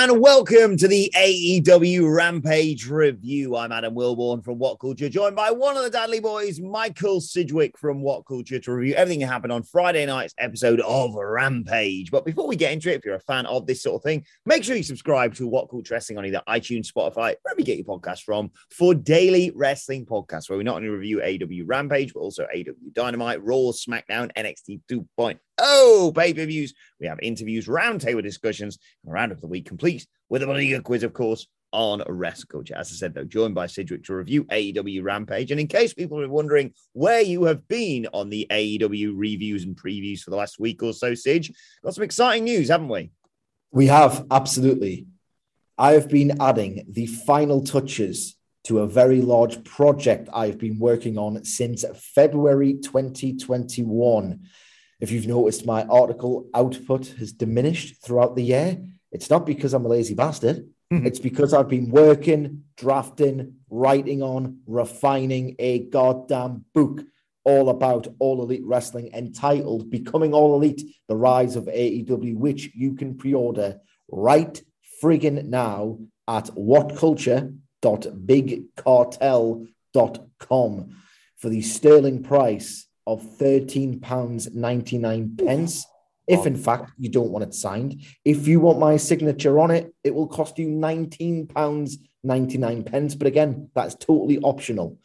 and welcome to the AEW Rampage review. I'm Adam Wilborn from What Culture, joined by one of the Dudley boys, Michael Sidgwick from What Culture, to review everything that happened on Friday night's episode of Rampage. But before we get into it, if you're a fan of this sort of thing, make sure you subscribe to What Culture Wrestling on either iTunes, Spotify, wherever you get your podcast from, for daily wrestling podcasts, where we not only review AEW Rampage, but also AEW Dynamite, Raw, SmackDown, NXT 2.0 oh pay per views. We have interviews, roundtable discussions, and round of the week complete with a Maliga quiz, of course, on Wrestle Culture. As I said, though, joined by Sidgwick to review AEW Rampage. And in case people are wondering where you have been on the AEW reviews and previews for the last week or so, Sidge, got some exciting news, haven't we? We have, absolutely. I have been adding the final touches to a very large project I've been working on since February 2021. If you've noticed, my article output has diminished throughout the year. It's not because I'm a lazy bastard. Mhm. It's because I've been working, drafting, writing on, refining a goddamn book all about all elite wrestling entitled Becoming All Elite The Rise of AEW, which you can pre order right friggin' now at whatculture.bigcartel.com for the sterling price of £13.99 pence. If in fact you don't want it signed, if you want my signature on it, it will cost you £19.99 pence. But again, that's totally optional.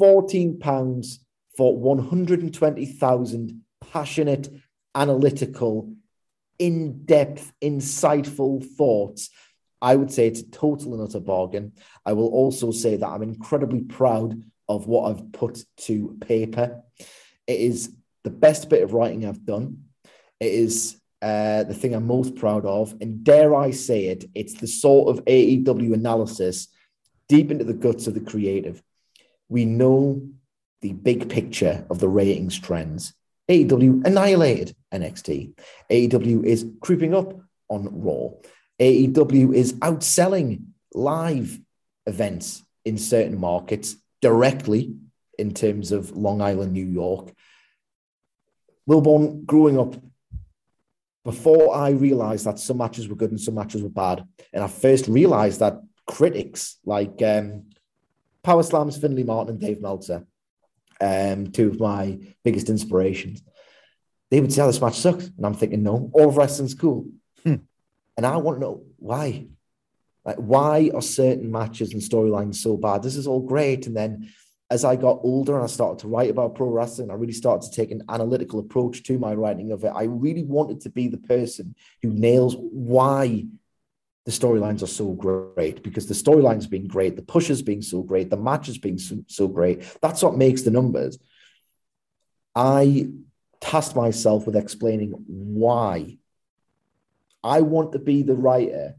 £14 for 120,000 passionate, analytical, in depth, insightful thoughts. I would say it's a total and utter bargain. I will also say that I'm incredibly proud of what I've put to paper. It is the best bit of writing I've done. It is uh, the thing I'm most proud of. And dare I say it, it's the sort of AEW analysis deep into the guts of the creative. We know the big picture of the ratings trends. AEW annihilated NXT. AEW is creeping up on Raw. AEW is outselling live events in certain markets directly in terms of Long Island, New York. Wilborn, growing up, before I realized that some matches were good and some matches were bad, and I first realized that critics like um, Power Slams, Finley Martin, and Dave Meltzer, um, two of my biggest inspirations, they would say, oh, this match sucks. And I'm thinking, no, all of wrestling's cool. Hmm. And I want to know why. Like, why are certain matches and storylines so bad? This is all great. And then as I got older and I started to write about pro wrestling, I really started to take an analytical approach to my writing of it. I really wanted to be the person who nails why the storylines are so great because the storylines being great, the pushes being so great, the matches being so, so great. That's what makes the numbers. I tasked myself with explaining why. I want to be the writer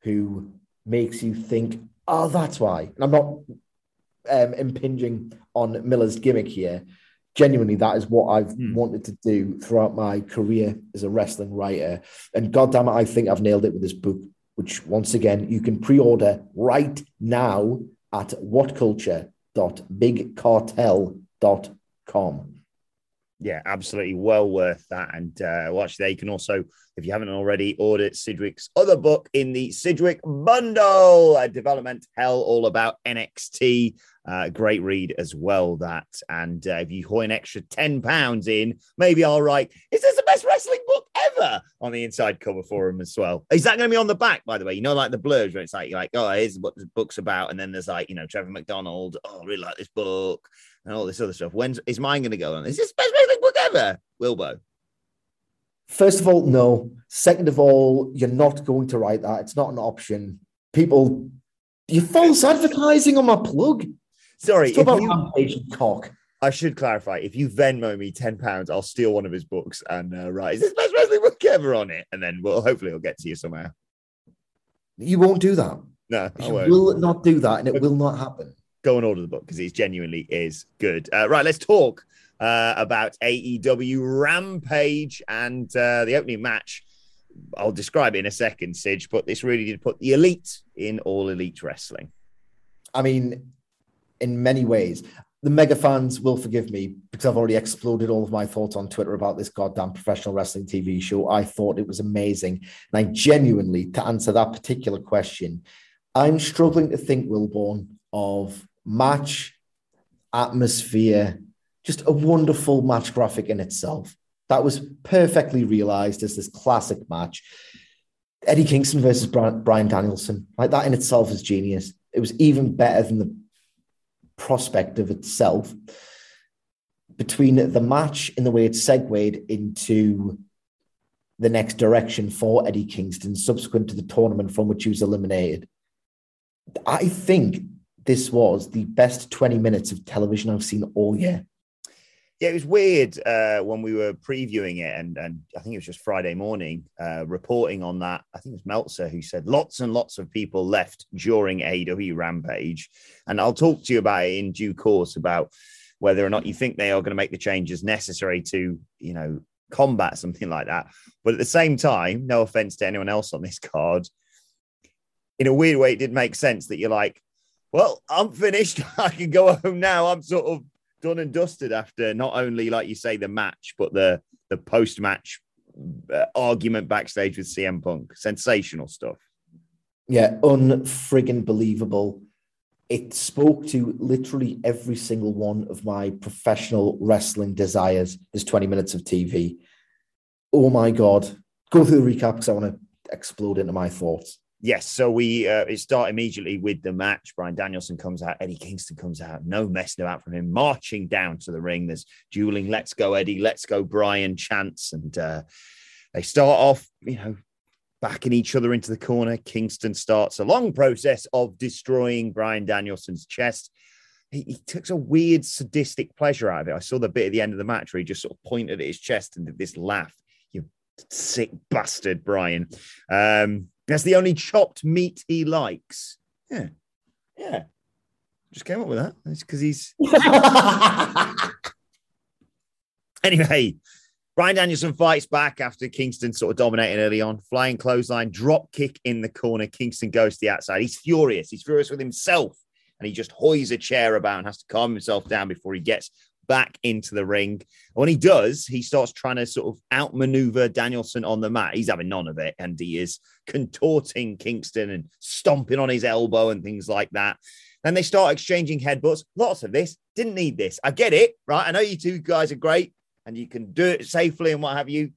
who makes you think, oh, that's why. And I'm not um, impinging on Miller's gimmick here. Genuinely, that is what I've Hmm. wanted to do throughout my career as a wrestling writer. And goddamn it, I think I've nailed it with this book, which once again you can pre-order right now at whatculture.bigcartel.com. Yeah, absolutely well worth that. And uh, actually, they can also if you haven't already, ordered Sidgwick's other book in the Sidgwick Bundle, a development hell all about NXT. Uh, great read as well, that. And uh, if you hoy an extra £10 in, maybe I'll write, is this the best wrestling book ever on the inside cover for him as well? Is that going to be on the back, by the way? You know, like the blurs where it's like, you're like, oh, here's what the book's about. And then there's like, you know, Trevor McDonald, oh, I really like this book and all this other stuff. When's is mine going to go on? Is this the best wrestling book ever? Wilbo. First of all, no. Second of all, you're not going to write that. It's not an option. People, you false advertising on my plug. Sorry, Talk about you, cock. I should clarify. If you Venmo me ten pounds, I'll steal one of his books and uh, write, "Is this best wrestling book ever?" on it, and then well, hopefully, it'll get to you somehow. You won't do that. No, I You won't. will not do that, and it will not happen. Go and order the book because it genuinely is good. Uh, right, let's talk uh, about AEW Rampage and uh, the opening match. I'll describe it in a second, Sidge, but this really did put the elite in all elite wrestling. I mean, in many ways, the mega fans will forgive me because I've already exploded all of my thoughts on Twitter about this goddamn professional wrestling TV show. I thought it was amazing. And I genuinely, to answer that particular question, I'm struggling to think, Wilborn, of match, atmosphere, just a wonderful match graphic in itself. That was perfectly realized as this classic match. Eddie Kingston versus Brian Danielson, like that in itself is genius. It was even better than the prospect of itself. Between the match and the way it segued into the next direction for Eddie Kingston, subsequent to the tournament from which he was eliminated, I think this was the best 20 minutes of television I've seen all year. Yeah, it was weird uh, when we were previewing it, and and I think it was just Friday morning, uh, reporting on that. I think it was Meltzer who said lots and lots of people left during AEW Rampage, and I'll talk to you about it in due course about whether or not you think they are going to make the changes necessary to, you know, combat something like that. But at the same time, no offense to anyone else on this card, in a weird way, it did make sense that you're like, well, I'm finished. I can go home now. I'm sort of done and dusted after not only, like you say, the match, but the the post match uh, argument backstage with CM Punk. Sensational stuff. Yeah, unfriggin' believable. It spoke to literally every single one of my professional wrestling desires. There's 20 minutes of TV. Oh my God. Go through the recap because I want to explode into my thoughts. Yes, so we uh, it start immediately with the match. Brian Danielson comes out, Eddie Kingston comes out, no messing about from him, marching down to the ring. There's dueling, let's go, Eddie, let's go, Brian chants, and uh, they start off, you know, backing each other into the corner. Kingston starts a long process of destroying Brian Danielson's chest. He, he took a weird sadistic pleasure out of it. I saw the bit at the end of the match where he just sort of pointed at his chest and did this laugh. You sick bastard, Brian. Um, that's the only chopped meat he likes. Yeah. Yeah. Just came up with that. It's because he's anyway. Brian Danielson fights back after Kingston sort of dominating early on. Flying clothesline, drop kick in the corner. Kingston goes to the outside. He's furious. He's furious with himself. And he just hoys a chair about and has to calm himself down before he gets back into the ring. When he does, he starts trying to sort of outmaneuver Danielson on the mat. He's having none of it. And he is contorting Kingston and stomping on his elbow and things like that. Then they start exchanging headbutts. Lots of this. Didn't need this. I get it, right? I know you two guys are great and you can do it safely and what have you.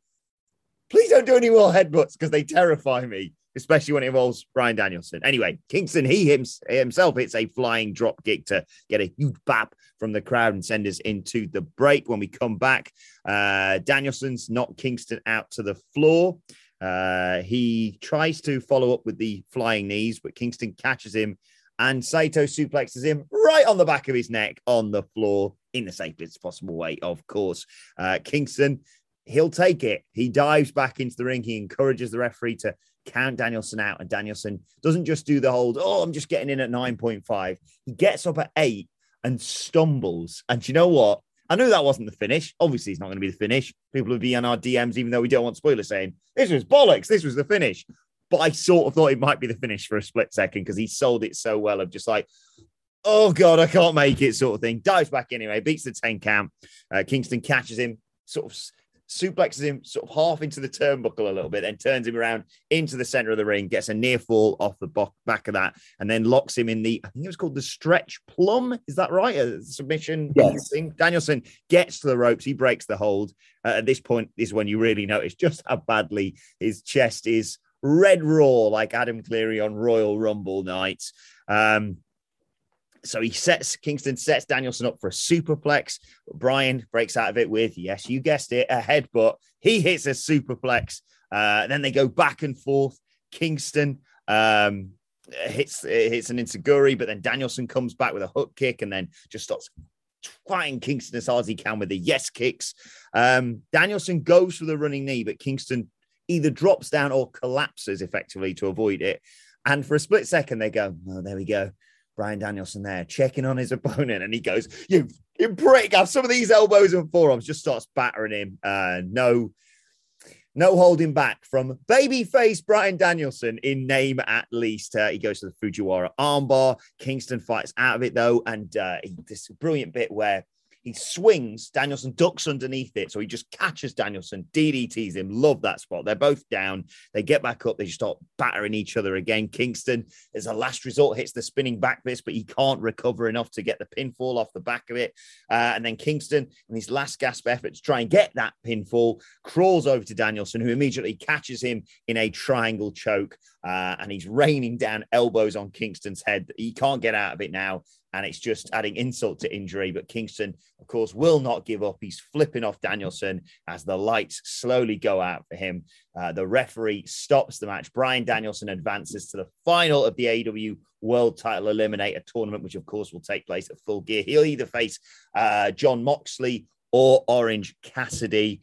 Please don't do any more headbutts because they terrify me, especially when it involves Brian Danielson. Anyway, Kingston, he himself hits a flying drop kick to get a huge bap from the crowd and send us into the break. When we come back, uh, Danielson's knocked Kingston out to the floor. Uh, he tries to follow up with the flying knees, but Kingston catches him and Saito suplexes him right on the back of his neck on the floor in the safest possible way, of course. Uh, Kingston, he'll take it. He dives back into the ring. He encourages the referee to count Danielson out, and Danielson doesn't just do the hold, oh, I'm just getting in at 9.5. He gets up at eight and stumbles. And you know what? I knew that wasn't the finish. Obviously, it's not going to be the finish. People would be on our DMs, even though we don't want spoilers saying this was bollocks, this was the finish. But I sort of thought it might be the finish for a split second because he sold it so well of just like, oh God, I can't make it sort of thing. Dives back anyway, beats the 10 count. Uh, Kingston catches him, sort of suplexes him sort of half into the turnbuckle a little bit, then turns him around into the center of the ring, gets a near fall off the back of that, and then locks him in the, I think it was called the stretch plum. Is that right? A submission yes. thing. Danielson gets to the ropes, he breaks the hold. Uh, at this point is when you really notice just how badly his chest is red raw, like Adam Cleary on Royal Rumble night. Um, so he sets Kingston sets Danielson up for a superplex. Bryan breaks out of it with, yes, you guessed it, a headbutt. He hits a superplex. Uh, then they go back and forth. Kingston um, hits hits an enzuigiri, but then Danielson comes back with a hook kick and then just starts fighting Kingston as hard as he can with the yes kicks. Um, Danielson goes for the running knee, but Kingston either drops down or collapses effectively to avoid it. And for a split second, they go, oh, there we go. Bryan Danielson there checking on his opponent, and he goes, "You, you break Have some of these elbows and forearms." Just starts battering him. Uh, no, no holding back from babyface Brian Danielson in name at least. Uh, he goes to the Fujiwara armbar. Kingston fights out of it though, and uh, this brilliant bit where he swings, Danielson ducks underneath it. So he just catches Danielson, DDTs him. Love that spot. They're both down. They get back up. They just start battering each other again. Kingston, as a last resort, hits the spinning back fist, but he can't recover enough to get the pinfall off the back of it. Uh, and then Kingston, in his last gasp effort to try and get that pinfall, crawls over to Danielson, who immediately catches him in a triangle choke. Uh, and he's raining down elbows on Kingston's head. He can't get out of it now and it's just adding insult to injury. But Kingston, of course, will not give up. He's flipping off Danielson as the lights slowly go out for him. Uh, the referee stops the match. Brian Danielson advances to the final of the AEW World Title Eliminator Tournament, which of course will take place at Full Gear. He'll either face uh, Jon Moxley or Orange Cassidy.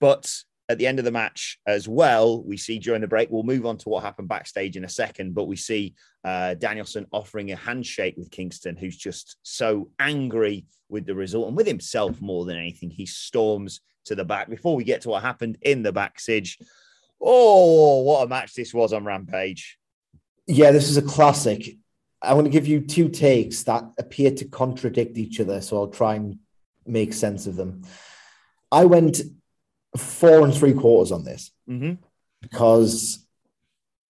But at the end of the match as well, we see during the break, we'll move on to what happened backstage in a second, but we see uh, Danielson offering a handshake with Kingston, who's just so angry with the result and with himself more than anything. He storms to the back. Before we get to what happened in the backstage, oh, what a match this was on Rampage. Yeah, this is a classic. I want to give you two takes that appear to contradict each other, so I'll try and make sense of them. I went four and three quarters on this mm-hmm. because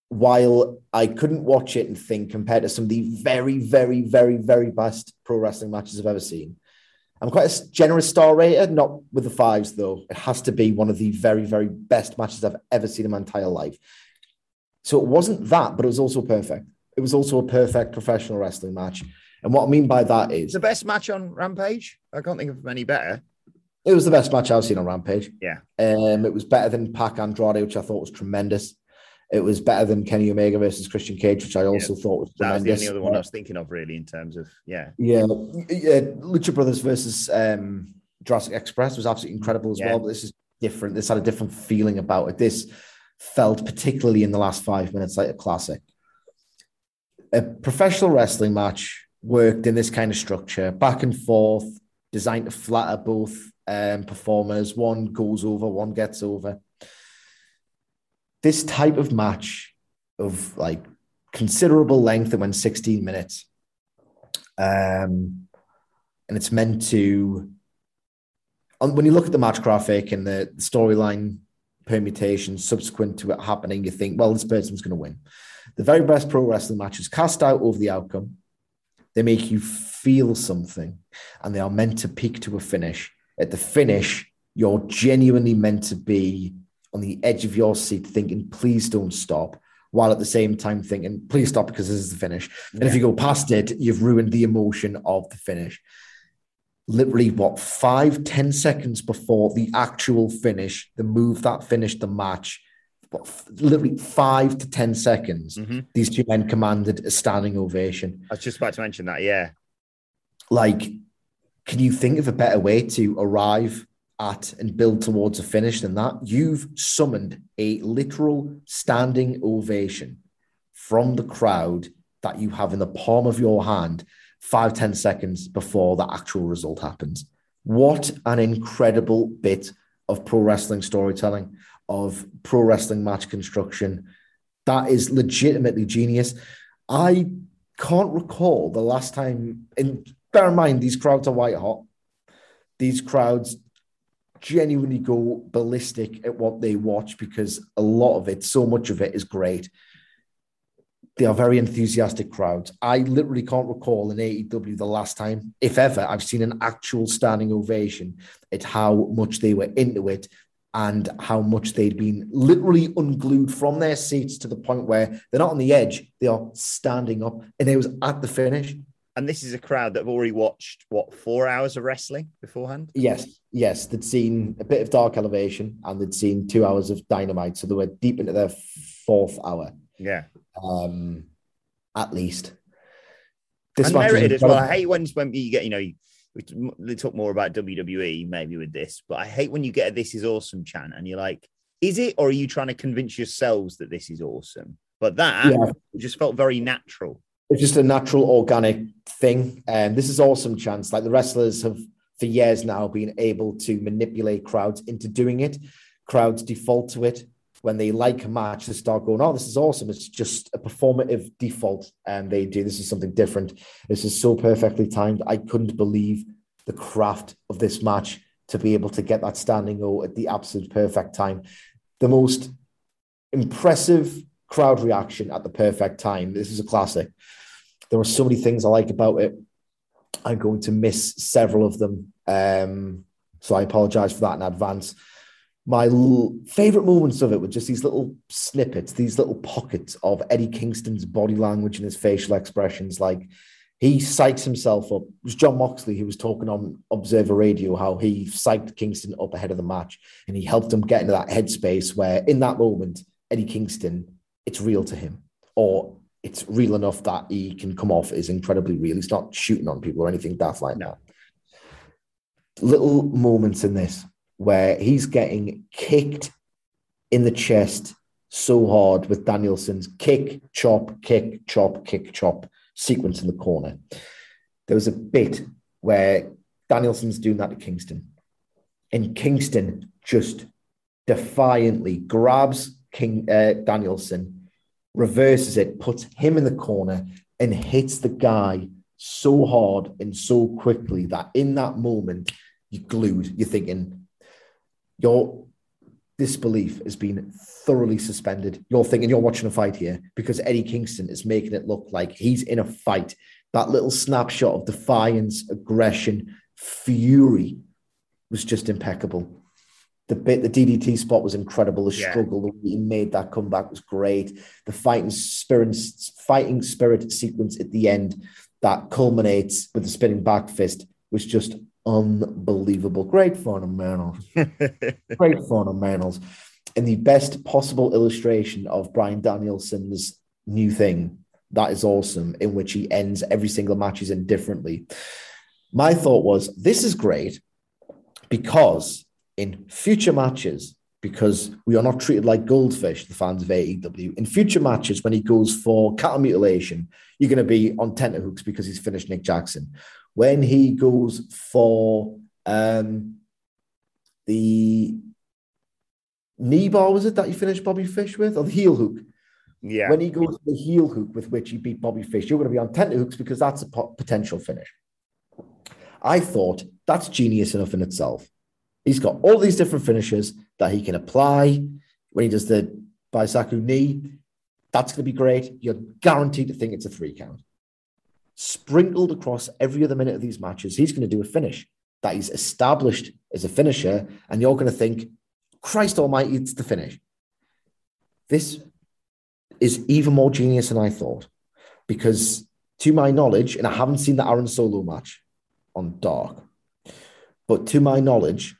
while I couldn't watch it and think compared to some of the very, very, very, very best pro wrestling matches I've ever seen, I'm quite a generous star rater, not with the fives though. It has to be one of the very, very best matches I've ever seen in my entire life. So it wasn't that, but it was also perfect. It was also a perfect professional wrestling match. And what I mean by that is the best match on Rampage. I can't think of any better. It was the best match I've seen on Rampage. Yeah. Um, it was better than Pac Andrade, which I thought was tremendous. It was better than Kenny Omega versus Christian Cage, which I also yeah. thought was tremendous. That was the only other one I was thinking of, really, in terms of yeah, yeah. yeah Lucha Brothers versus um, Jurassic Express was absolutely incredible as yeah. well. But this is different. This had a different feeling about it. This felt, particularly in the last five minutes, like a classic. A professional wrestling match worked in this kind of structure, back and forth, designed to flatter both um, performers. One goes over, one gets over. This type of match of like considerable length that went 16 minutes. Um, and it's meant to, when you look at the match graphic and the storyline permutation subsequent to it happening, you think, well, this person's going to win. The very best pro wrestling matches cast out over the outcome. They make you feel something and they are meant to peak to a finish at the finish, you're genuinely meant to be on the edge of your seat thinking, please don't stop, while at the same time thinking, please stop because this is the finish. And if you go past it, you've ruined the emotion of the finish. Literally, what, five, ten seconds before the actual finish, the move that finished the match, what, literally five to 10 seconds, mm-hmm. these two men commanded a standing ovation. I was just about to mention that, yeah. Like, can you think of a better way to arrive at and build towards a finish than that? You've summoned a literal standing ovation from the crowd that you have in the palm of your hand five ten seconds before the actual result happens. What an incredible bit of pro wrestling storytelling, of pro wrestling match construction. That is legitimately genius. I can't recall the last time in bear in mind, these crowds are white hot. These crowds genuinely go ballistic at what they watch because a lot of it, so much of it, is great. They are very enthusiastic crowds. I literally can't recall in AEW the last time, if ever, I've seen an actual standing ovation at how much they were into it and how much they'd been literally unglued from their seats to the point where they're not on the edge, they are standing up. And it was at the finish. And this is a crowd that have already watched what four hours of wrestling beforehand. Yes, yes, they'd seen a bit of Dark Elevation and they'd seen two hours of Dynamite, so they were deep into their fourth hour. Yeah, um, at least. This and merited as well. I hate when when you get you know we talk more about WWE maybe with this, but I hate when you get a "This is awesome" chant and you're like, is it, or are you trying to convince yourselves that this is awesome? But that yeah. just felt very natural. It's just a natural, organic thing, and this is awesome chance. Like the wrestlers have for years now been able to manipulate crowds into doing it. Crowds default to it when they like a match, they start going, "Oh, this is awesome!" It's just a performative default, and they do this is something different. This is so perfectly timed. I couldn't believe the craft of this match to be able to get that standing O at the absolute perfect time. The most impressive crowd reaction at the perfect time. This is a classic. There are so many things I like about it. I'm going to miss several of them. Um, so I apologize for that in advance my l- favorite moments of it were just these little snippets, these little pockets of Eddie Kingston's body language and his facial expressions. Like he psychs himself up. It was John Moxley who was talking on Observer Radio how he psyched Kingston up ahead of the match and he helped him get into that headspace where, in that moment, Eddie Kingston, it's real to him, or it's real enough that he can come off is incredibly real. He's not shooting on people or anything daft like that. Little moments in this where he's getting kicked in the chest so hard with Danielson's kick, chop, kick, chop, kick, chop sequence in the corner. There was a bit where Danielson's doing that to Kingston, and Kingston just defiantly grabs King uh, Danielson, reverses it, puts him in the corner, and hits the guy so hard and so quickly that in that moment you're glued. You're thinking, your disbelief has been thoroughly suspended. You're thinking you're watching a fight here because Eddie Kingston is making it look like he's in a fight. That little snapshot of defiance, aggression, fury was just impeccable. The bit, the DDT spot was incredible. The yeah. struggle, the way he made that comeback was great. The fighting spirit, fighting spirit sequence at the end that culminates with the spinning back fist was just unbelievable. Great fundamentals. Great fundamentals. And the best possible illustration of Brian Danielson's new thing. That is awesome, in which he ends every single match he's in differently. My thought was this is great because in future matches, because we are not treated like goldfish, the fans of AEW. In future matches, when he goes for cattle mutilation, you're going to be on tenterhooks because he's finished Nick Jackson when he goes for um, the knee bar, was it that you finished Bobby Fish with, or the heel hook? Yeah. When he goes the heel hook with which he beat Bobby Fish, you're going to be on tenterhooks because that's a potential finish. I thought that's genius enough in itself. He's got all these different finishes that he can apply when he does the Busaiku knee. That's going to be great. You're guaranteed to think it's a three count sprinkled across every other minute of these matches, he's going to do a finish that he's established as a finisher. And you're going to think, Christ almighty, it's the finish. This is even more genius than I thought because, to my knowledge, and I haven't seen the Aaron Solo match on Dark, but to my knowledge,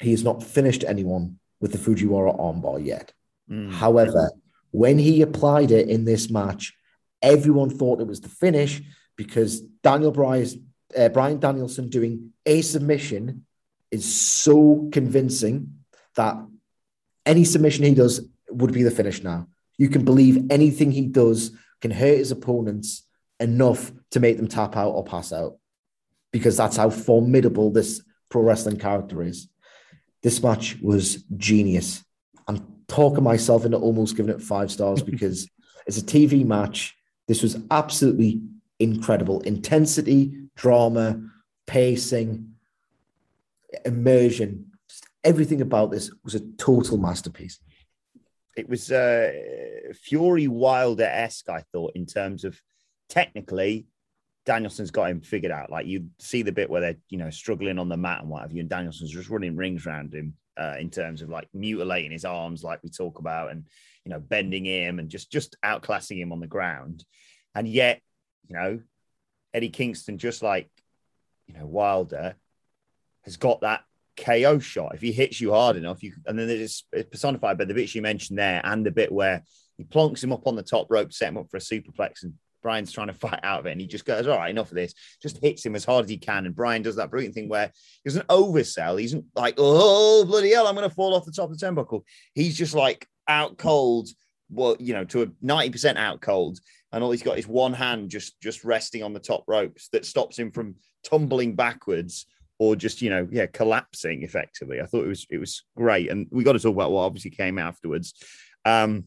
he has not finished anyone with the Fujiwara armbar yet. Mm. However, when he applied it in this match, Everyone thought it was the finish because Daniel Bryan's, uh, Bryan Danielson doing a submission is so convincing that any submission he does would be the finish now. You can believe anything he does can hurt his opponents enough to make them tap out or pass out because that's how formidable this pro wrestling character is. This match was genius. I'm talking myself into almost giving it five stars because it's a TV match this was absolutely incredible. Intensity, drama, pacing, immersion everything about this was a total masterpiece. It was uh, Fury Wilder esque, I thought, in terms of technically, Danielson's got him figured out. Like you see the bit where they're you know struggling on the mat and what have you, and Danielson's just running rings around him uh, in terms of like mutilating his arms, like we talk about, and you know bending him and just just outclassing him on the ground. And yet, you know, Eddie Kingston, just like you know Wilder, has got that KO shot. If he hits you hard enough, you and then there's it's personified by the bits you mentioned there and the bit where he plonks him up on the top rope, set him up for a superplex, and Bryan's trying to fight out of it, and he just goes, "All right, enough of this." Just hits him as hard as he can, and Brian does that brilliant thing where he doesn't oversell. He's like, "Oh bloody hell, I'm going to fall off the top of the turnbuckle." He's just like out cold, well, you know, to a ninety percent out cold, and all he's got is one hand just just resting on the top ropes that stops him from tumbling backwards or just you know yeah collapsing effectively. I thought it was it was great, and we got to talk about what obviously came afterwards. Um,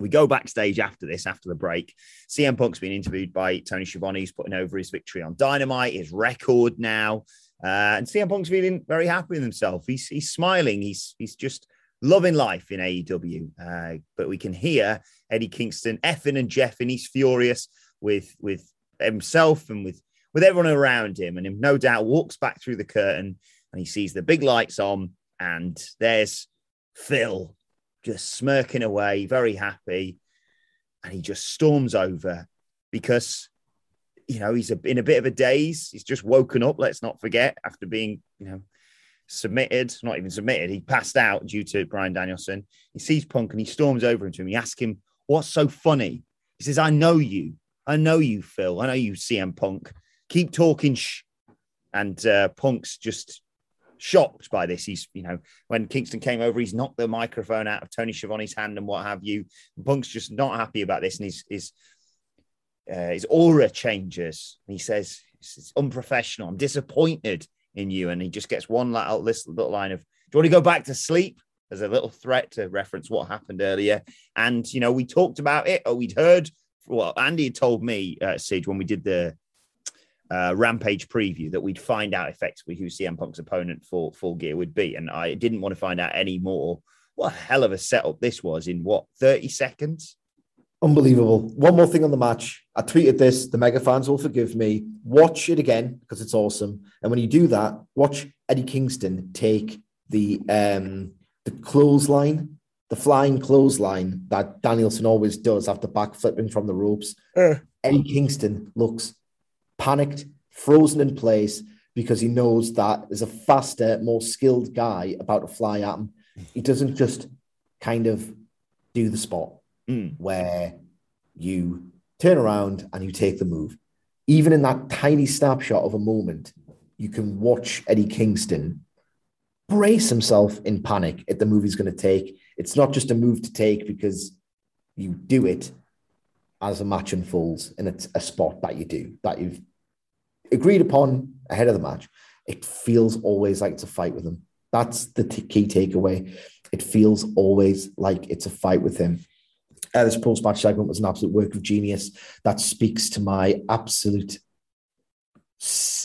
we go backstage after this, after the break. CM Punk's been interviewed by Tony Schiavone. He's putting over his victory on Dynamite, his record now. Uh, and CM Punk's feeling very happy with himself. He's, he's smiling. He's, he's just loving life in AEW. Uh, but we can hear Eddie Kingston effing and jeffing. He's furious with, with himself and with, with everyone around him. And him, no doubt, walks back through the curtain and he sees the big lights on. And there's Phil just smirking away, very happy. And he just storms over because, you know, he's a, in a bit of a daze. He's just woken up, let's not forget, after being, you know, submitted, not even submitted. He passed out due to Brian Danielson. He sees Punk and he storms over to him. He asks him, What's so funny? He says, I know you. I know you, Phil. I know you, CM Punk. Keep talking. Shh. And uh, Punk's just shocked by this. He's, you know, when Kingston came over, he's knocked the microphone out of Tony Schiavone's hand and what have you. Punk's just not happy about this, and his his uh, his aura changes. He says, "It's unprofessional. I'm disappointed in you." And he just gets one little, little line of, "Do you want to go back to sleep?" As a little threat to reference what happened earlier. And you know, we talked about it, or we'd heard. Well, Andy had told me, uh, Sid, when we did the uh, Rampage preview that we'd find out effectively who CM Punk's opponent for Full Gear would be. And I didn't want to find out any more. What a hell of a setup this was in what, 30 seconds? Unbelievable. One more thing on the match. I tweeted this. The mega fans will forgive me. Watch it again because it's awesome. And when you do that, watch Eddie Kingston take the um, the clothesline, the flying clothesline that Danielson always does after backflipping from the ropes. Uh. Eddie Kingston looks panicked, frozen in place because he knows that there's a faster, more skilled guy about to fly at him. He doesn't just kind of do the spot mm. where you turn around and you take the move. Even in that tiny snapshot of a moment, you can watch Eddie Kingston brace himself in panic at the move he's going to take. It's not just a move to take because you do it as a match unfolds and it's a spot that you do that you've agreed upon ahead of the match, it feels always like it's a fight with him. That's the t- key takeaway. It feels always like it's a fight with him. Uh, this post match segment was an absolute work of genius that speaks to my absolute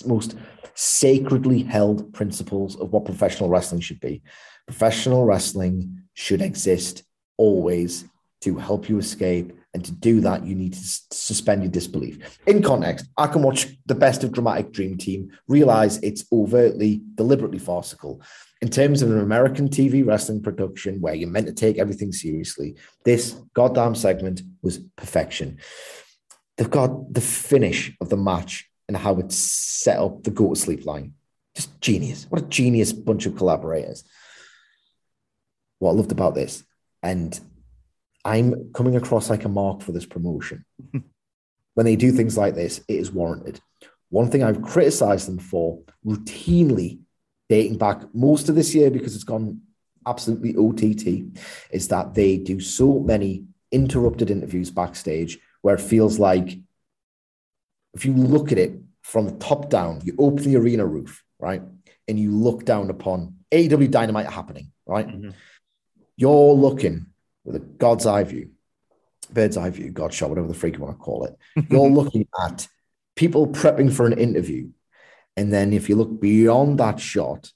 most sacredly held principles of what professional wrestling should be. Professional wrestling should exist always to help you escape and to do that, you need to suspend your disbelief. In context, I can watch the best of Dramatic Dream Team, realize it's overtly, deliberately farcical. In terms of an American TV wrestling production where you're meant to take everything seriously, this goddamn segment was perfection. They've got the finish of the match and how it's set up the go to sleep line. Just genius. What a genius bunch of collaborators. What I loved about this, and I'm coming across like a mark for this promotion. when they do things like this, it is warranted. One thing I've criticized them for routinely dating back most of this year because it's gone absolutely OTT is that they do so many interrupted interviews backstage where it feels like if you look at it from the top down, you open the arena roof, right? And you look down upon AW Dynamite happening, right? Mm-hmm. You're looking with a God's eye view, bird's eye view, God shot, whatever the freak you want to call it, you're looking at people prepping for an interview. And then if you look beyond that shot,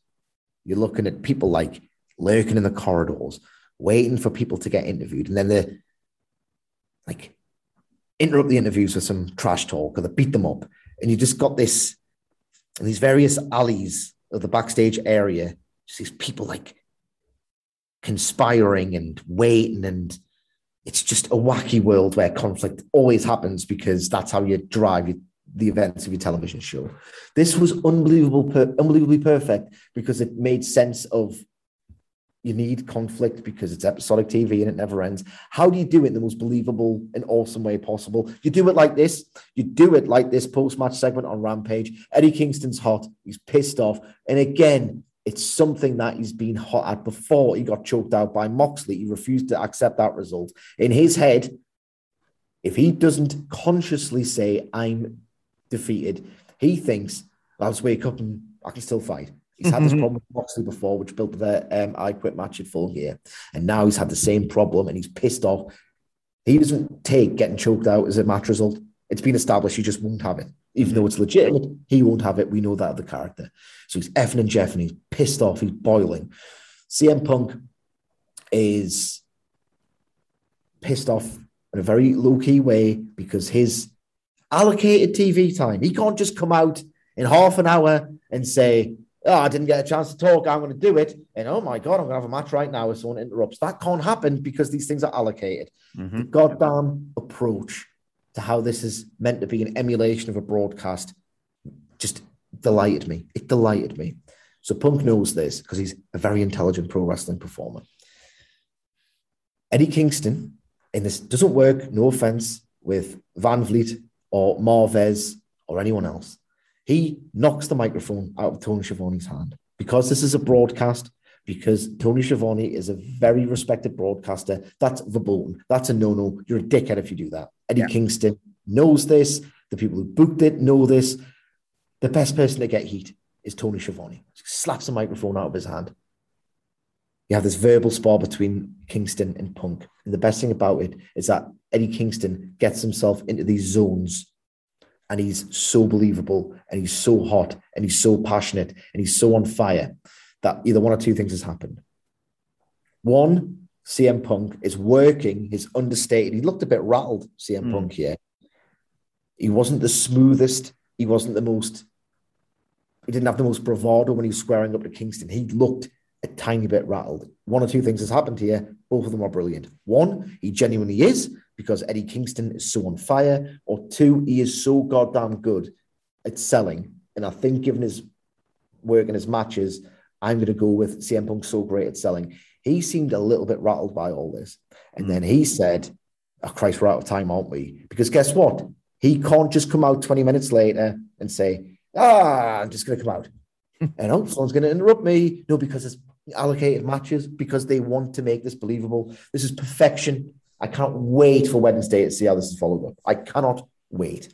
You're looking at people like lurking in the corridors, waiting for people to get interviewed, and then they're like interrupt the interviews with some trash talk or they beat them up. And you just got this in these various alleys of the backstage area, just these people like conspiring and waiting and it's just a wacky world where conflict always happens because that's how you drive your, the events of your television show. This was unbelievable, per, unbelievably perfect because it made sense of you need conflict because it's episodic TV and it never ends. How do you do it in the most believable and awesome way possible? You do it like this. You do it like this post match segment on Rampage. Eddie Kingston's hot. He's pissed off. And again, it's something that he's been hot at before he got choked out by Moxley. He refused to accept that result. In his head, if he doesn't consciously say, I'm defeated, he thinks, I'll just wake up and I can still fight. He's had this problem with Moxley before, which built the um, I Quit match at Full Gear. And now he's had the same problem and he's pissed off. He doesn't take getting choked out as a match result. It's been established. He just won't have it. Even though it's legitimate, he won't have it. We know that of the character. So he's effing and jeffing. He's pissed off. He's boiling. CM Punk is pissed off in a very low key way because his allocated TV time, he can't just come out in half an hour and say, Oh, I didn't get a chance to talk. I'm going to do it. And oh my God, I'm going to have a match right now if someone interrupts. That can't happen because these things are allocated. Mm-hmm. The goddamn approach to how this is meant to be an emulation of a broadcast just delighted me. It delighted me. So Punk knows this because he's a very intelligent pro wrestling performer. Eddie Kingston, and this doesn't work, no offense, with Van Vliet or Marvez or anyone else. He knocks the microphone out of Tony Schiavone's hand because this is a broadcast. Because Tony Schiavone is a very respected broadcaster. That's verboten. That's a no-no. You're a dickhead if you do that. Eddie yeah. Kingston knows this. The people who booked it know this. The best person to get heat is Tony Schiavone. Slaps the microphone out of his hand. You have this verbal spar between Kingston and Punk. And the best thing about it is that Eddie Kingston gets himself into these zones and he's so believable and he's so hot and he's so passionate and he's so on fire that either one or two things has happened. One, CM Punk is working his understated. He looked a bit rattled, CM mm. Punk here. He wasn't the smoothest. He wasn't the most. He didn't have the most bravado when he was squaring up to Kingston. He looked a tiny bit rattled. One or two things has happened here. Both of them are brilliant. One, he genuinely is because Eddie Kingston is so on fire, or two, he is so goddamn good at selling. And I think, given his work and his matches, I'm going to go with CM Punk so great at selling. He seemed a little bit rattled by all this. And then he said, Oh, Christ, we're out of time, aren't we? Because guess what? He can't just come out 20 minutes later and say, Ah, I'm just going to come out. and oh, someone's going to interrupt me. No, because it's allocated matches, because they want to make this believable. This is perfection. I can't wait for Wednesday to see how this is followed up. I cannot wait.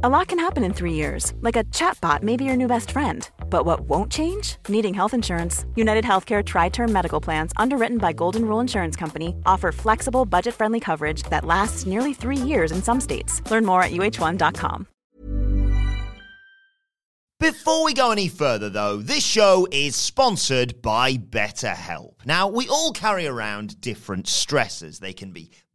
A lot can happen in three years, like a chatbot may be your new best friend. But what won't change? Needing health insurance. United Healthcare Tri Term Medical Plans, underwritten by Golden Rule Insurance Company, offer flexible, budget friendly coverage that lasts nearly three years in some states. Learn more at uh1.com. Before we go any further, though, this show is sponsored by BetterHelp. Now, we all carry around different stressors. They can be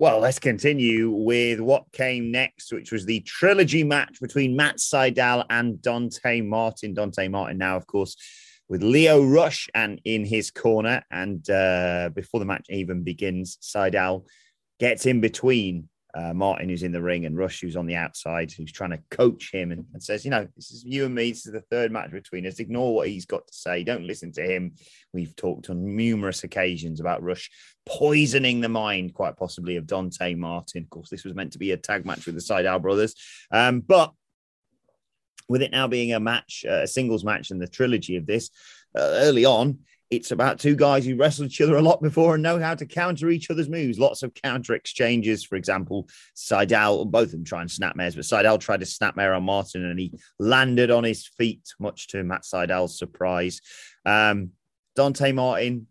Well, let's continue with what came next, which was the trilogy match between Matt Sydal and Dante Martin. Dante Martin now, of course, with Lio Rush and in his corner. And uh, before the match even begins, Sydal gets in between uh, Martin, who's in the ring, and Rush, who's on the outside, who's trying to coach him and, and, says, You know, this is you and me. This is the third match between us. Ignore what he's got to say. Don't listen to him. We've talked on numerous occasions about Rush poisoning the mind, quite possibly, of Dante Martin. Of course, this was meant to be a tag match with the Sydal brothers. Um, but with it now being a match, uh, a singles match in the trilogy of this, uh, early on, it's about two guys who wrestled each other a lot before and know how to counter each other's moves. Lots of counter exchanges. For example, Sydal, both of them try and snapmares, but Sydal tried to snapmare on Martin and he landed on his feet, much to Matt Sydal's surprise. Um, Dante Martin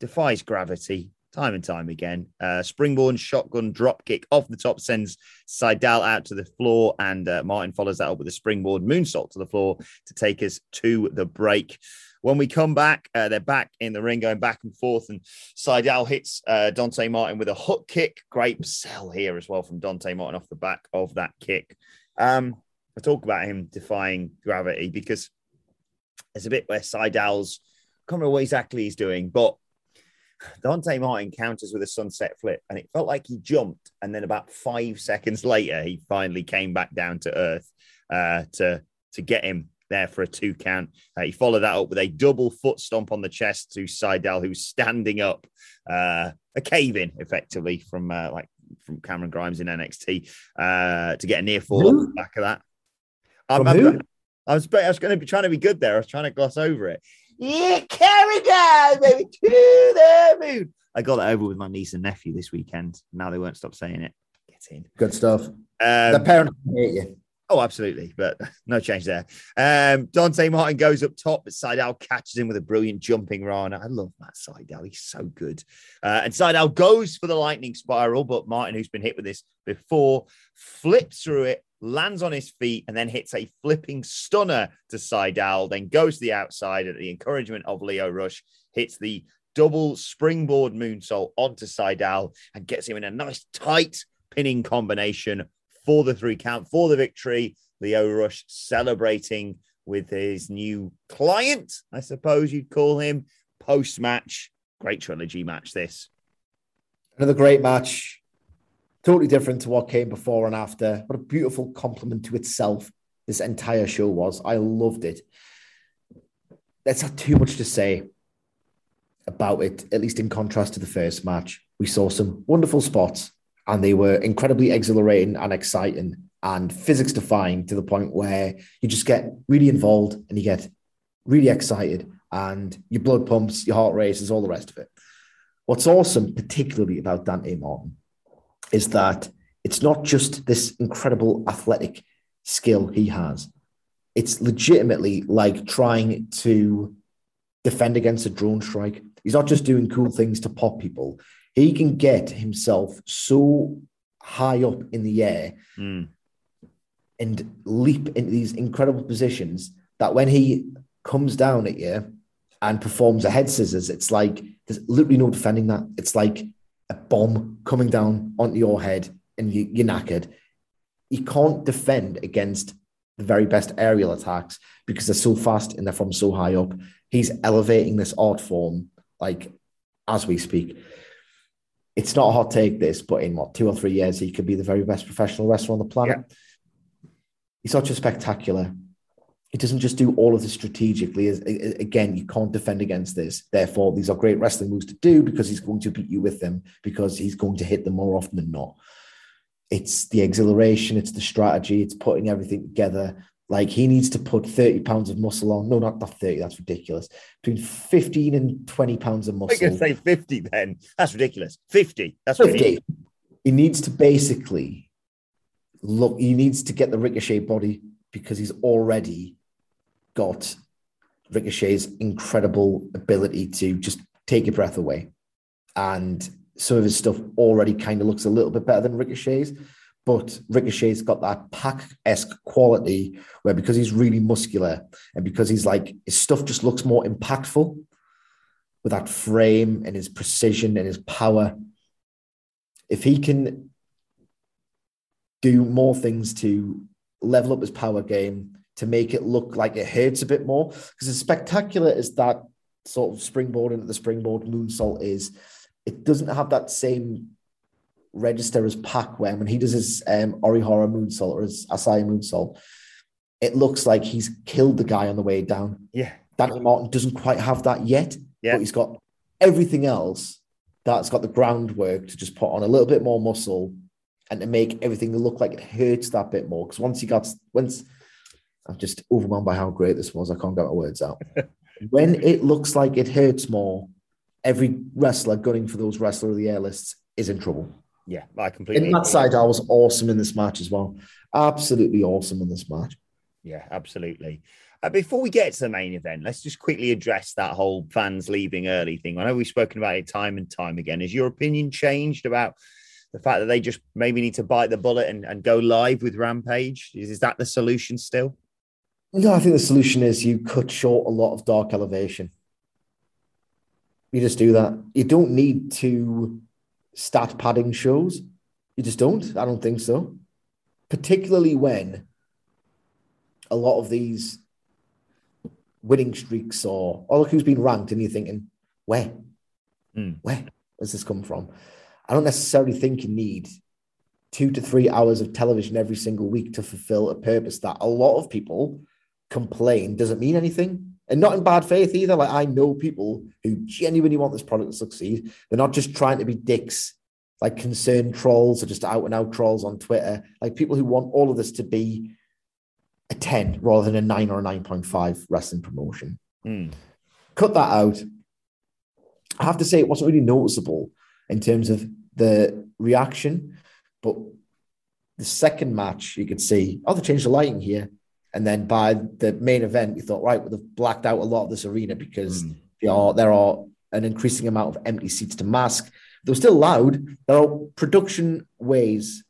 defies gravity time and time again. Uh, springboard shotgun drop kick off the top sends Sydal out to the floor, and uh, Martin follows that up with a springboard moonsault to the floor to take us to the break. When we come back, uh, they're back in the ring, going back and forth, and Sydal hits uh, Dante Martin with a hook kick. Great sell here as well from Dante Martin off the back of that kick. Um, I talk about him defying gravity because there's a bit where Sydal's I can't remember what exactly he's doing, but Dante Martin counters with a sunset flip, and it felt like he jumped, and then about five seconds later, he finally came back down to earth uh, to to get him there for a two count. Uh, he followed that up with a double foot stomp on the chest to Sydal, who's standing up, uh, a cave in effectively from uh, like from Cameron Grimes in NXT uh, to get a near fall off the back of that. I'm, I'm, I was, I was going to be trying to be good there. I was trying to gloss over it. Yeah, carry down, baby, to the moon. I got that over with my niece and nephew this weekend. Now they won't stop saying it. Get in. Good stuff. Um, the parents hate you. Oh, absolutely, but no change there. Um, Dante Martin goes up top, but Sydal catches him with a brilliant jumping run. I love Matt Sydal; he's so good. Uh, and Sydal goes for the lightning spiral, but Martin, who's been hit with this before, flips through it, lands on his feet, and then hits a flipping stunner to Sydal. Then goes to the outside at the encouragement of Lio Rush, hits the double springboard moonsault onto Sydal, and gets him in a nice tight pinning combination for the three count, for the victory. Lio Rush celebrating with his new client, I suppose you'd call him, post match. Great trilogy match, this. Another great match. Totally different to what came before and after. What a beautiful compliment to itself this entire show was. I loved it. That's not too much to say about it, at least in contrast to the first match. We saw some wonderful spots and they were incredibly exhilarating and exciting and physics defying to the point where you just get really involved and you get really excited and your blood pumps, your heart races, all the rest of it. What's awesome, particularly about Dante Martin, is that it's not just this incredible athletic skill he has. It's legitimately like trying to defend against a drone strike. He's not just doing cool things to pop people he can get himself so high up in the air mm. and leap into these incredible positions that when he comes down at you and performs a head scissors, it's like there's literally no defending that. It's like a bomb coming down onto your head and you, you're knackered. You can't defend against the very best aerial attacks because they're so fast and they're from so high up. He's elevating this art form like as we speak it's not a hot take, this, but in what two or three years, he could be the very best professional wrestler on the planet. Yeah. He's such a spectacular. He doesn't just do all of this strategically. Again, you can't defend against this. Therefore, these are great wrestling moves to do because he's going to beat you with them because he's going to hit them more often than not. It's the exhilaration, it's the strategy, it's putting everything together. Like he needs to put 30 pounds of muscle on. No, not, not 30, that's ridiculous. Between 15 and 20 pounds of muscle. I can say 50 then. That's ridiculous. 50. That's 50. He needs to basically look, he needs to get the ricochet body because he's already got Ricochet's incredible ability to just take your breath away. And some of his stuff already kind of looks a little bit better than Ricochet's, but Ricochet's got that Pac esque quality where because he's really muscular and because he's like his stuff just looks more impactful with that frame and his precision and his power. If he can do more things to level up his power game to make it look like it hurts a bit more, because as spectacular as that sort of springboard into the springboard moonsault is, it doesn't have that same register as Pac when when he does his um, Orihara moonsault or his Asai moonsault. It looks like he's killed the guy on the way down. Yeah. Dante Martin doesn't quite have that yet, Yeah. but he's got everything else that's got the groundwork to just put on a little bit more muscle and to make everything look like it hurts that bit more. Because once he got, once I'm just overwhelmed by how great this was, I can't get my words out. when it looks like it hurts more, every wrestler gunning for those wrestler of the year lists is in trouble. Yeah, I completely. And Matt agree. I was awesome in this match as well. Absolutely awesome in this match. Yeah, absolutely. Uh, before we get to the main event, let's just quickly address that whole fans leaving early thing. I know we've spoken about it time and time again. Has your opinion changed about the fact that they just maybe need to bite the bullet and, and go live with Rampage? Is, is that the solution still? No, I think the solution is you cut short a lot of dark elevation. You just do that. You don't need to stat padding shows. You just don't. I don't think so. Particularly when a lot of these winning streaks or or look who's been ranked, and you're thinking, where? Hmm. Where does this come from? I don't necessarily think you need two to three hours of television every single week to fulfill a purpose that a lot of people complain doesn't mean anything. And not in bad faith either. Like I know people who genuinely want this product to succeed. They're not just trying to be dicks, like concerned trolls or just out and out trolls on Twitter. Like people who want all of this to be a 10 rather than a 9 or a 9.5 wrestling promotion. Hmm. Cut that out. I have to say, it wasn't really noticeable in terms of the reaction, but the second match, you could see, oh, they changed the lighting here. And then by the main event, you thought, right, well, they've blacked out a lot of this arena because Hmm. there, are, there are an increasing amount of empty seats to mask. They're still loud. There are production ways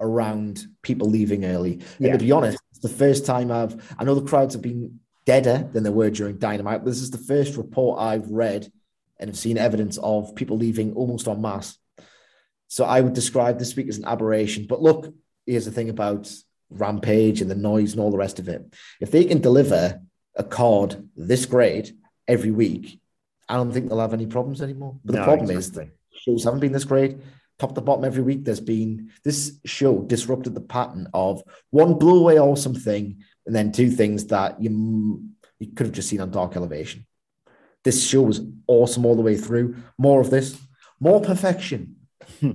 around people leaving early. And to be honest, it's the first time I've, I know the crowds have been deader than they were during Dynamite, but this is the first report I've read and have seen evidence of people leaving almost en masse. So I would describe this week as an aberration. But look, here's the thing about Rampage and the noise and all the rest of it. If they can deliver a card this great every week, I don't think they'll have any problems anymore. But the No, problem exactly. is shows haven't been this great. Top to bottom every week, there's been this show disrupted the pattern of one blew away awesome thing, and then two things that you you could have just seen on Dark Elevation. This show was awesome all the way through. More of this, more perfection. Hmm.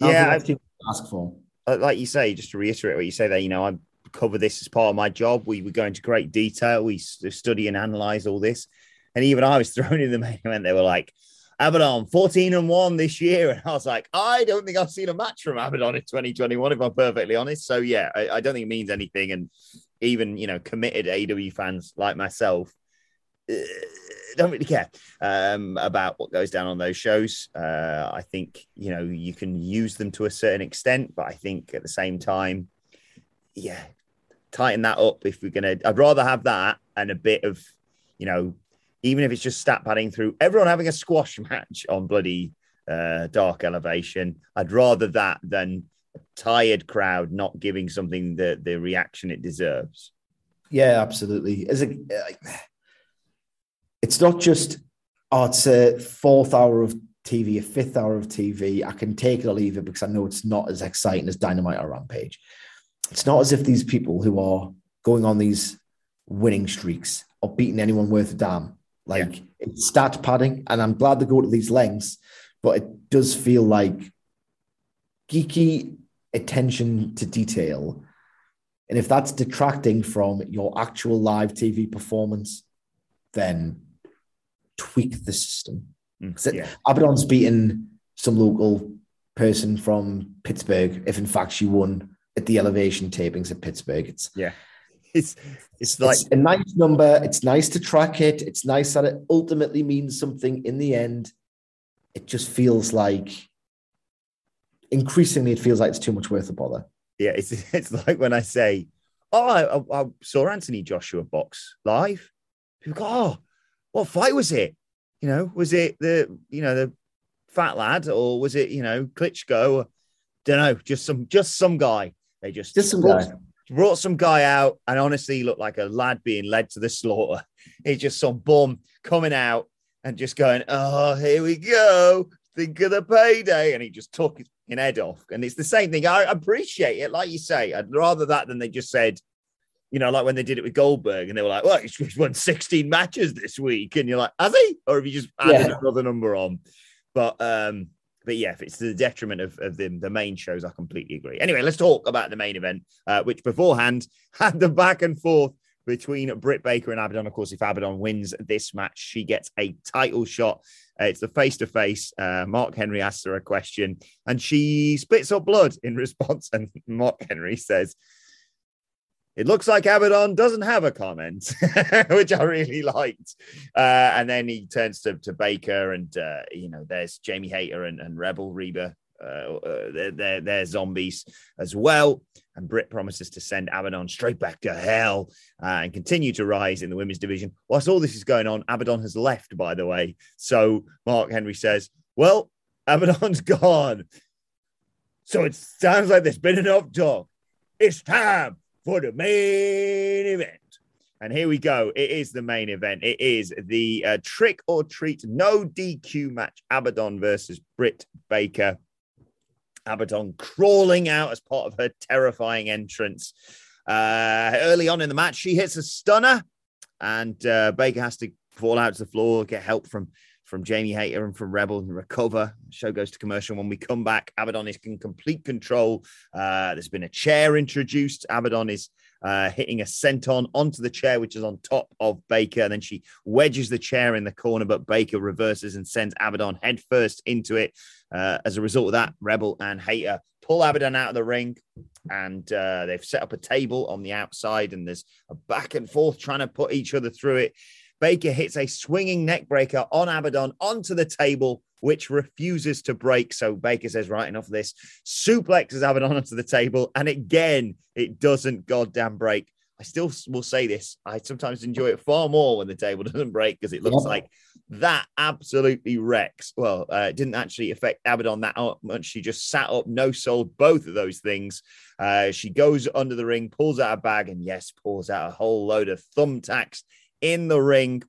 Yeah, think I- much ask for. Uh, like you say, just to reiterate what you say there, you know, I cover this as part of my job. We go into great detail. We study and analyze all this. And even I was thrown in the main event. They were like, Abaddon 14 and 1 this year. And I was like, I don't think I've seen a match from Abaddon in 2021, if I'm perfectly honest. So, yeah, I, I don't think it means anything. And even, you know, committed AEW fans like myself uh, don't really care um, about what goes down on those shows. Uh, I think, you know, you can use them to a certain extent, but I think at the same time, yeah, tighten that up if we're to. I'd rather have that and a bit of, you know, even if it's just stat padding through everyone having a squash match on bloody uh, dark elevation. I'd rather that than a tired crowd not giving something the, the reaction it deserves. Yeah, absolutely. As a, uh, it's not just oh, it's a fourth hour of TV, a fifth hour of TV. I can take it or leave it because I know it's not as exciting as Dynamite or Rampage. It's not as if these people who are going on these winning streaks or beating anyone worth a damn. Like it's stat padding, and I'm glad they go to these lengths, but it does feel like geeky attention to detail. And if that's detracting from your actual live TV performance, then tweak the system. Mm, yeah. Abaddon's beaten some local person from Pittsburgh if in fact she won at the elevation tapings at Pittsburgh. It's Yeah. it's it's like It's a nice number. It's nice to track it. It's nice that it ultimately means something in the end. It just feels like increasingly it feels like it's too much worth the bother. yeah, it's it's like when I say, "Oh, I, I saw Anthony Joshua box live." People go, "Oh, what fight was it? You know, was it the you know the fat lad or was it you know Klitschko? Don't know, just some just some guy. They just Just some brought, guy. brought some guy out, and honestly, he looked like a lad being led to the slaughter. He's just some bum coming out and just going, "Oh, here we go." Think of the payday, and he just took his head off. And it's the same thing. I appreciate it, like you say. I'd rather that than they just said, you know, like when they did it with Goldberg, and they were like, "Well, he's won 16 matches this week," and you're like, "Has he?" Or have you just added Yeah. another number on? But um, but yeah, if it's to the detriment of, of the, the main shows, I completely agree. Anyway, let's talk about the main event, uh, which beforehand had the back and forth between Britt Baker and Abaddon. Of course, if Abaddon wins this match, she gets a title shot. Uh, it's the face to face. Mark Henry asks her a question and she spits up blood in response. And Mark Henry says, it looks like Abaddon doesn't have a comment, which I really liked. Uh, and then he turns to, to Baker, and uh, you know, there's Jamie Hayter and, and Rebel Reba. Uh, uh, they're, they're, they're zombies as well. And Britt promises to send Abaddon straight back to hell uh, and continue to rise in the women's division. Whilst all this is going on, Abaddon has left, by the way. So Mark Henry says, Well, Abaddon's gone. So it sounds like there's been enough talk. It's time for the main event. And here we go. It is the main event. It is the uh, trick or treat no DQ match Abaddon versus Britt Baker. Abaddon crawling out as part of her terrifying entrance. Uh, early on in the match, she hits a stunner, and uh, Baker has to fall out to the floor, get help from from Jamie Hayter and from Rebel and recover. Show goes to commercial. When we come back, Abaddon is in complete control. Uh, there's been a chair introduced. Abaddon is uh, hitting a senton onto the chair, which is on top of Baker. And then she wedges the chair in the corner, but Baker reverses and sends Abaddon headfirst into it. Uh, as a result of that, Rebel and Hayter pull Abaddon out of the ring. And uh, they've set up a table on the outside, and there's a back and forth trying to put each other through it. Baker hits a swinging neck breaker on Abaddon onto the table, which refuses to break. So Baker says, right, enough of this. Suplexes Abaddon onto the table. And again, it doesn't goddamn break. I still will say this. I sometimes enjoy it far more when the table doesn't break because it looks Yep. like that absolutely wrecks. Well, uh, it didn't actually affect Abaddon that much. She just sat up, no sold both of those things. Uh, she goes under the ring, pulls out a bag, and yes, pulls out a whole load of thumbtacks in the ring.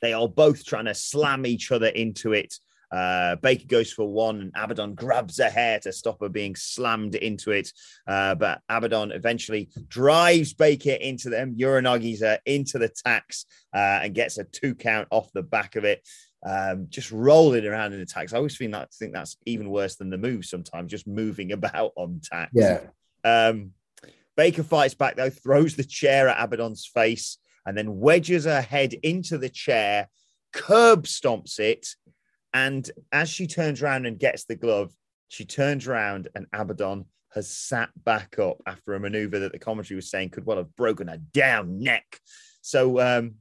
They are both trying to slam each other into it. Uh, Baker goes for one, and Abaddon grabs her hair to stop her being slammed into it. Uh, but Abaddon eventually drives Baker into them, Uranagis into the tacks, uh, and gets a two count off the back of it. Um, just rolling around in the tacks. I always think that think that's even worse than the move sometimes, just moving about on tacks. Yeah. Um, Baker fights back though, throws the chair at Abaddon's face, and then wedges her head into the chair, curb stomps it. And as she turns around and gets the glove, she turns around and Abaddon has sat back up after a maneuver that the commentary was saying could well have broken her down neck. So um,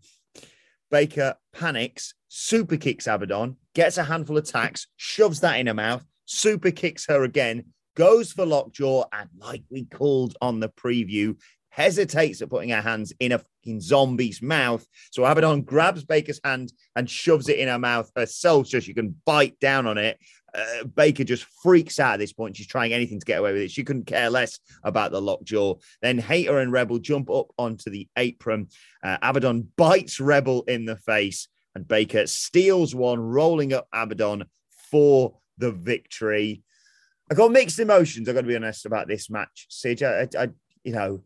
Baker panics, super kicks Abaddon, gets a handful of tacks, shoves that in her mouth, super kicks her again, goes for lockjaw, and like we called on the preview, hesitates at putting her hands in a fucking zombie's mouth. So Abaddon grabs Baker's hand and shoves it in her mouth herself so she can bite down on it. Uh, Baker just freaks out at this point. She's trying anything to get away with it. She couldn't care less about the lockjaw. Then Hayter and Rebel jump up onto the apron. Uh, Abaddon bites Rebel in the face, and Baker steals one, rolling up Abaddon for the victory. I got mixed emotions. I've got to be honest about this match, Sige. I, I, you know,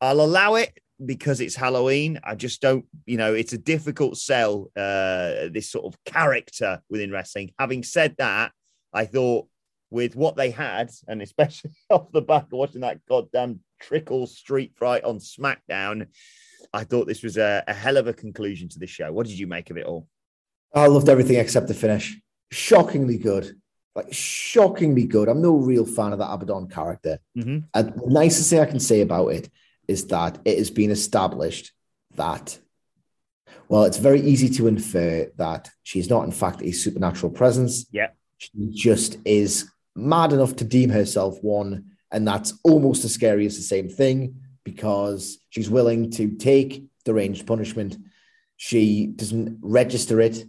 I'll allow it because it's Halloween. I just don't, you know, it's a difficult sell. Uh, this sort of character within wrestling. Having said that, I thought with what they had, and especially off the back of watching that goddamn Trick or Street fight on SmackDown, I thought this was a, a hell of a conclusion to the show. What did you make of it all? I loved everything except the finish. Shockingly good. Like shockingly good. I'm no real fan of that Abaddon character. Mhm. And the nicest thing I can say about it is that it has been established that, well, it's very easy to infer that she's not, in fact, a supernatural presence. Yeah. She just is mad enough to deem herself one. And that's almost as scary as the same thing because she's willing to take deranged punishment. She doesn't register it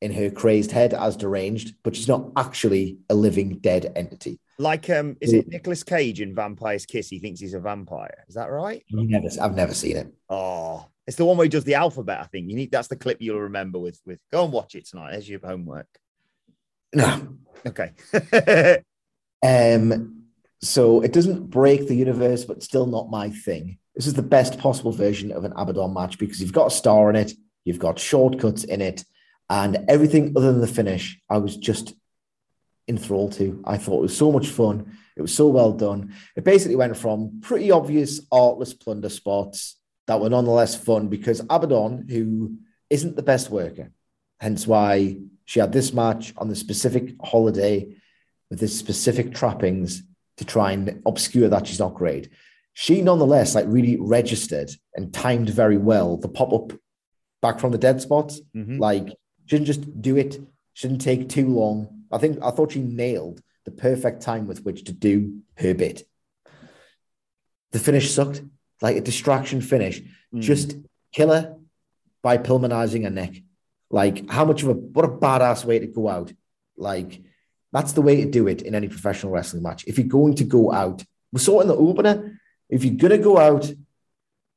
in her crazed head as deranged, but she's not actually a living dead entity. Like, um, is it Nicolas Cage in Vampire's Kiss? He thinks he's a vampire. Is that right? Never, I've never seen it. Oh, it's the one where he does the alphabet. I think you need. That's the clip you'll remember. With with go and watch it tonight. There's your homework. No. Okay. um. So it doesn't break the universe, but still not my thing. This is the best possible version of an Abaddon match because you've got a star in it, you've got shortcuts in it, and everything other than the finish, I was just enthralled to. I thought it was so much fun. It was so well done. It basically went from pretty obvious artless plunder spots that were nonetheless fun because Abaddon, who isn't the best worker, hence why she had this match on the specific holiday with the specific trappings to try and obscure that she's not great. She nonetheless like really registered and timed very well the pop up back from the dead spots. Mhm. Like she didn't just do it, shouldn't take too long. I think I thought she nailed the perfect time with which to do her bit. The finish sucked, like a distraction finish. Mm. Just kill her by pulmonizing her neck. Like how much of a what a badass way to go out. Like that's the way to do it in any professional wrestling match. If you're going to go out, we saw it in the opener. If you're gonna go out,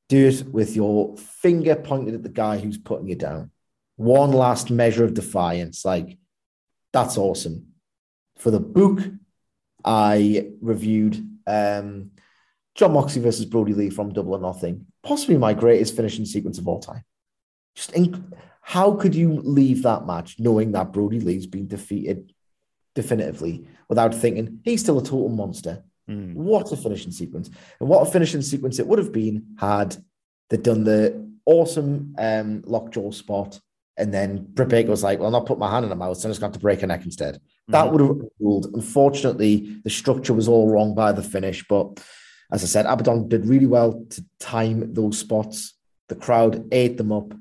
do it with your finger pointed at the guy who's putting you down. One last measure of defiance. Like that's awesome. For the book, I reviewed um, Jon Moxley versus Brodie Lee from Double or Nothing, possibly my greatest finishing sequence of all time. Just inc- how could you leave that match knowing that Brodie Lee's been defeated definitively without thinking he's still a total monster? Mm. What a finishing sequence. And what a finishing sequence it would have been had they done the awesome um, lockjaw spot. And then Britt Baker was like, well, I'll not put my hand in her mouth, so I'm just going to have to break her neck instead. That Mhm. would have ruled. Unfortunately, the structure was all wrong by the finish. But as I said, Abaddon did really well to time those spots. The crowd ate them up.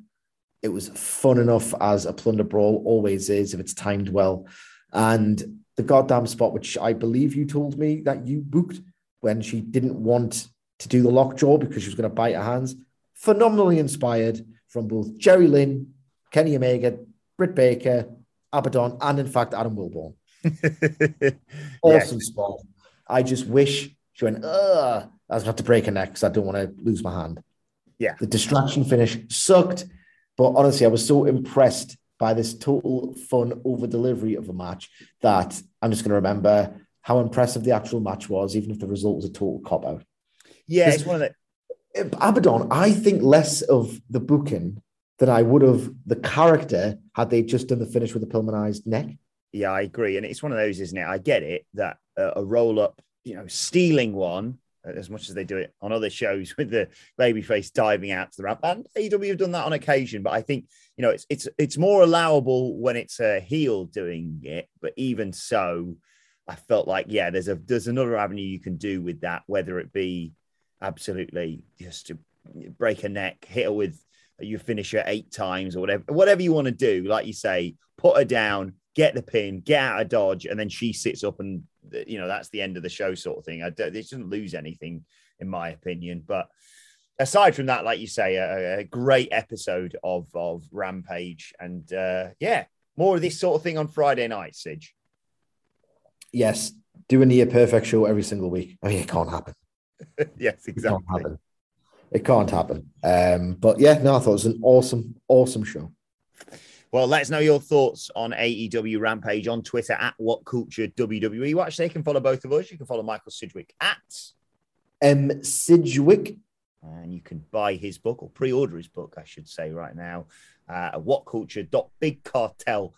It was fun enough as a plunder brawl always is if it's timed well. And the goddamn spot, which I believe you told me that you booked when she didn't want to do the lockjaw because she was going to bite her hands, phenomenally inspired from both Jerry Lynn, Kenny Omega, Britt Baker, Abaddon, and in fact, Adam Wilborn. Awesome spot. I just wish she went, ugh, I was about to break her neck because I don't want to lose my hand. Yeah. The distraction finish sucked. But honestly, I was so impressed by this total fun over delivery of a match that I'm just going to remember how impressive the actual match was, even if the result was a total cop out. Yeah, it's one of the. Abaddon, I think less of the booking than I would have the character had they just done the finish with a pulmonized neck. Yeah, I agree, and it's one of those, isn't it? I get it that uh, a roll up, you know, stealing one uh, as much as they do it on other shows with the babyface diving out to the ramp, and AEW have done that on occasion. But I think you know it's it's it's more allowable when it's a heel doing it. But even so, I felt like yeah, there's a there's another avenue you can do with that, whether it be absolutely just to break a neck, hit her with you finish her eight times or whatever, whatever you want to do. Like you say, put her down, get the pin, get out of dodge, and then she sits up and you know that's the end of the show, sort of thing. I don't, they shouldn't lose anything, in my opinion. But aside from that, like you say, a, a great episode of of Rampage, and uh, yeah, more of this sort of thing on Friday night, Sidge. Yes, do a near perfect show every single week. I mean, it can't happen. yes, It exactly. can't happen. It can't happen. Um, but yeah, no, I thought it was an awesome, awesome show. Well, let us know your thoughts on AEW Rampage on Twitter at What Culture WWE. Actually, you can follow both of us. You can follow Michael Sidgwick at, M Sidgwick, and you can buy his book or pre-order his book, I should say, right now uh, at whatculture.bigcartel.com.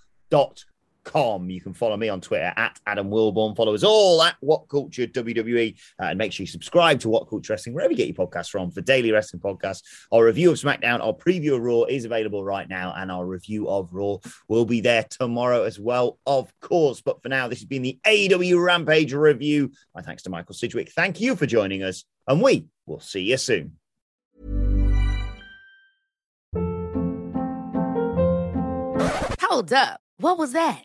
You can follow me on Twitter at Adam Wilborn. Follow us all at What Culture WWE, uh, and make sure you subscribe to What Culture Wrestling wherever you get your podcasts from for daily wrestling podcasts. Our review of SmackDown, our preview of Raw is available right now, and our review of Raw will be there tomorrow as well, of course. But for now, this has been the AEW Rampage review. My thanks to Michael Sidgwick. Thank you for joining us, and We'll see you soon. Hold up. What was that?